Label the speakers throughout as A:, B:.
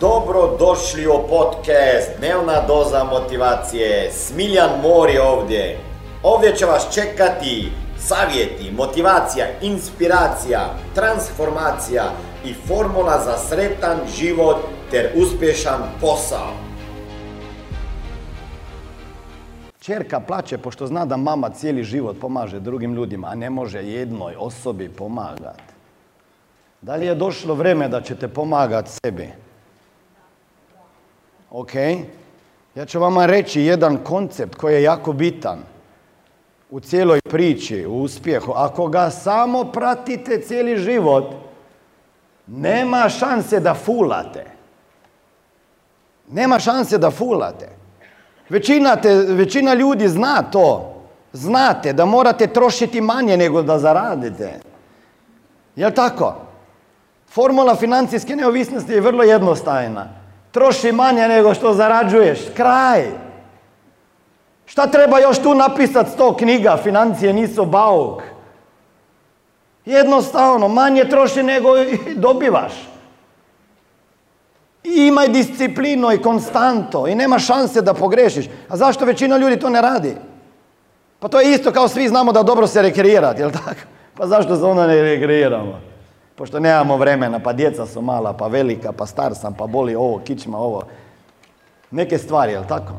A: Dobro došli u podcast Dnevna doza motivacije. Smiljan Mor je ovdje. Ovdje će vas čekati savjeti, motivacija, inspiracija, transformacija i formula za sretan život ter uspješan posao.
B: Čerka plaće pošto zna da mama cijeli život pomaže drugim ljudima, a ne može jednoj osobi pomagati. Da li je došlo vrijeme da ćete pomagati sebi? Ok? Ja ću vama reći jedan koncept koji je jako bitan u cijeloj priči, u uspjehu. Ako ga samo pratite cijeli život, nema šanse da fulate. Nema šanse da fulate. Većina, većina ljudi zna to. Znate da morate trošiti manje nego da zaradite. Jel tako? Formula financijske neovisnosti je vrlo jednostavna. Troši manje nego što zarađuješ. Kraj. Šta treba još tu napisati sto knjiga? Financije nisu bauk. Jednostavno, manje troši nego dobivaš. I imaj disciplinu i konstanto i nema šanse da pogrešiš. A zašto većina ljudi to ne radi? Pa to je isto kao svi znamo da dobro se rekreirati, jel tako? Pa zašto se onda ne rekreiramo? Pošto nemamo vremena, pa djeca su mala, pa velika, pa star sam, pa boli ovo, kičma, ovo. Neke stvari, jel tako?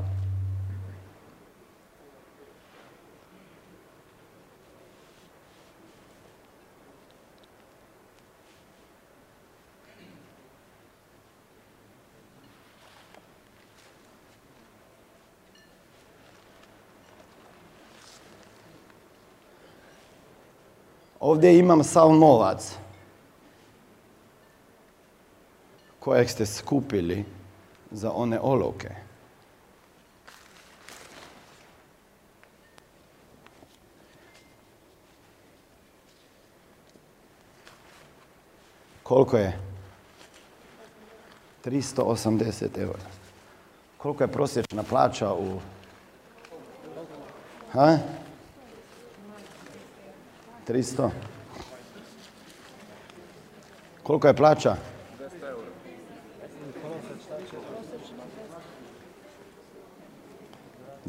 B: Ovdje imam sav novac kojeg ste skupili za one olovke. Koliko je? 380 eura. Koliko je prosječna plaća u... Ha? 300. Koliko je plaća?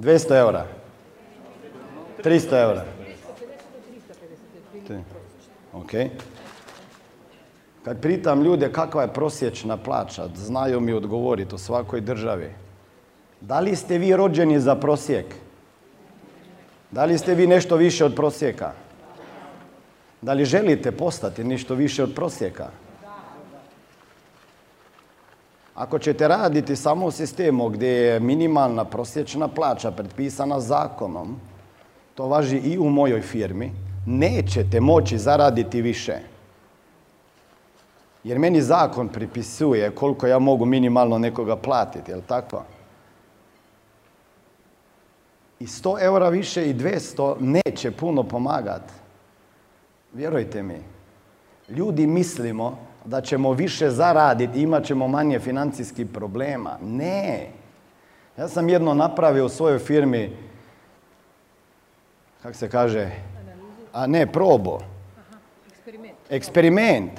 B: 200 eura. 300 eura. Ok. Kad pritam ljude kakva je prosječna plaća, znaju mi odgovoriti u svakoj državi. Da li ste vi rođeni za prosjek? Da li ste vi nešto više od prosjeka? Da li želite postati nešto više od prosjeka? Ako ćete raditi samo u sistemu gdje je minimalna prosječna plaća predpisana zakonom, to važi i u mojoj firmi, nećete moći zaraditi više. Jer meni zakon pripisuje koliko ja mogu minimalno nekoga platiti, jel tako? I 100 eura više i 200 neće puno pomagati. Vjerujte mi, ljudi mislimo da ćemo više zaraditi imat ćemo manje financijskih problema. Ne. Ja sam jedno napravio u svojoj firmi, kako se kaže, a ne, probo. eksperiment. Eksperiment.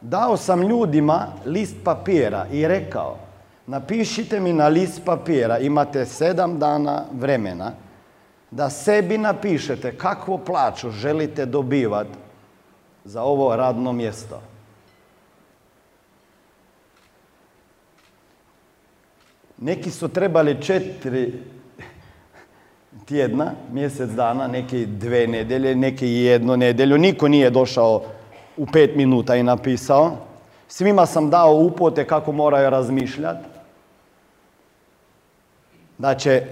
B: Dao sam ljudima list papira i rekao, napišite mi na list papira, imate sedam dana vremena, da sebi napišete kakvu plaću želite dobivati za ovo radno mjesto. Neki su trebali četiri tjedna, mjesec dana, neki dve nedelje, neki jednu nedelju. Niko nije došao u pet minuta i napisao. Svima sam dao upote kako moraju razmišljati. Da će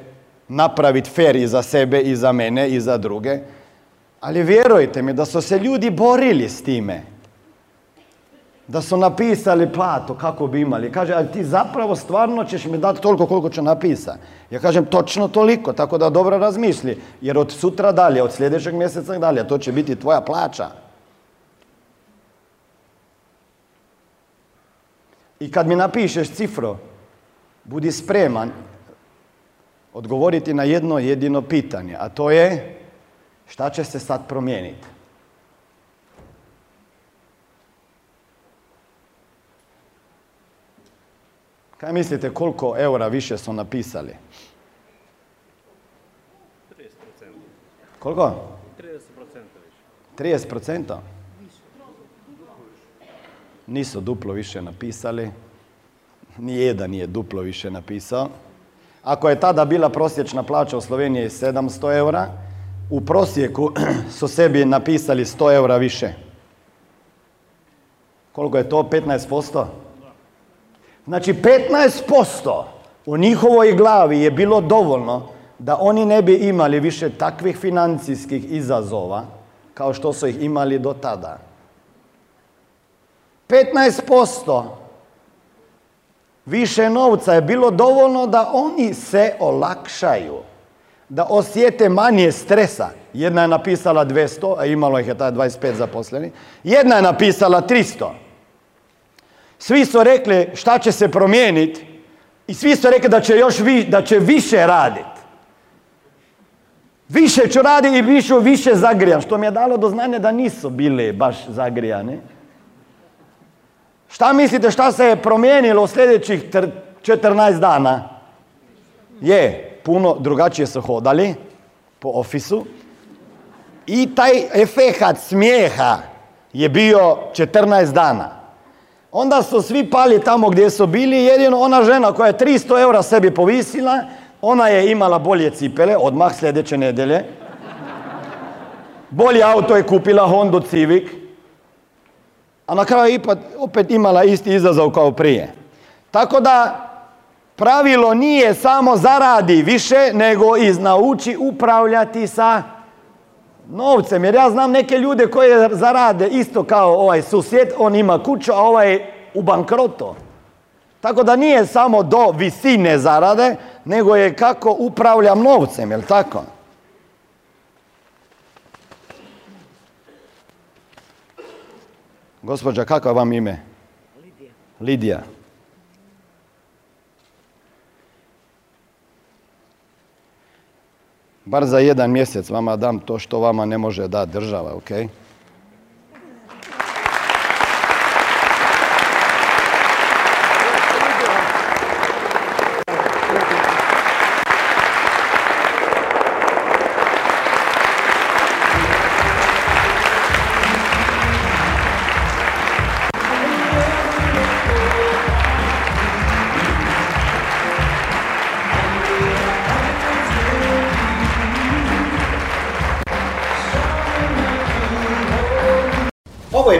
B: napraviti fer i za sebe i za mene i za druge. Ali vjerujte mi da su se ljudi borili s time da su napisali plato kako bi imali. Kaže, ali ti zapravo stvarno ćeš mi dati toliko koliko ću napisati. Ja kažem, točno toliko, tako da dobro razmisli. Jer od sutra dalje, od sljedećeg mjeseca dalje, to će biti tvoja plaća. I kad mi napišeš cifru, budi spreman odgovoriti na jedno jedino pitanje, a to je šta će se sad promijeniti. Kaj mislite koliko eura više su napisali?
C: 30%.
B: Koliko?
C: 30% više.
B: 30%? Nisu duplo više napisali. Nijedan nije duplo više napisao. Ako je tada bila prosječna plaća u Sloveniji 700 eura, u prosjeku su sebi napisali 100 eura više. Koliko je to? 15%? Znači 15% u njihovoj glavi je bilo dovoljno da oni ne bi imali više takvih financijskih izazova kao što su ih imali do tada. 15% više novca je bilo dovoljno da oni se olakšaju, da osjete manje stresa. Jedna je napisala 200, a imalo ih je taj 25 zaposlenih. Jedna je napisala 300. Svi su rekli šta će se promijeniti i svi su rekli da će još vi, da će više raditi. Više ću raditi i više, više zagrijam, što mi je dalo do znanja da nisu bile baš zagrijane. Šta mislite šta se je promijenilo u sljedećih tr- 14 dana? Je, puno drugačije su hodali po ofisu i taj efekat smijeha je bio 14 dana. Onda su svi pali tamo gdje su bili, jedino ona žena koja je 300 eura sebi povisila, ona je imala bolje cipele, odmah sljedeće nedelje. Bolje auto je kupila Honda Civic, a na kraju ipak opet imala isti izazov kao prije. Tako da pravilo nije samo zaradi više, nego i nauči upravljati sa novcem. Jer ja znam neke ljude koji zarade isto kao ovaj susjed, on ima kuću, a ovaj u bankrotu. Tako da nije samo do visine zarade, nego je kako upravljam novcem, jel tako? Gospođa, kako je vam ime? Lidija. Lidija. Bar za jedan mjesec vama dam to što vama ne može dati država, ok?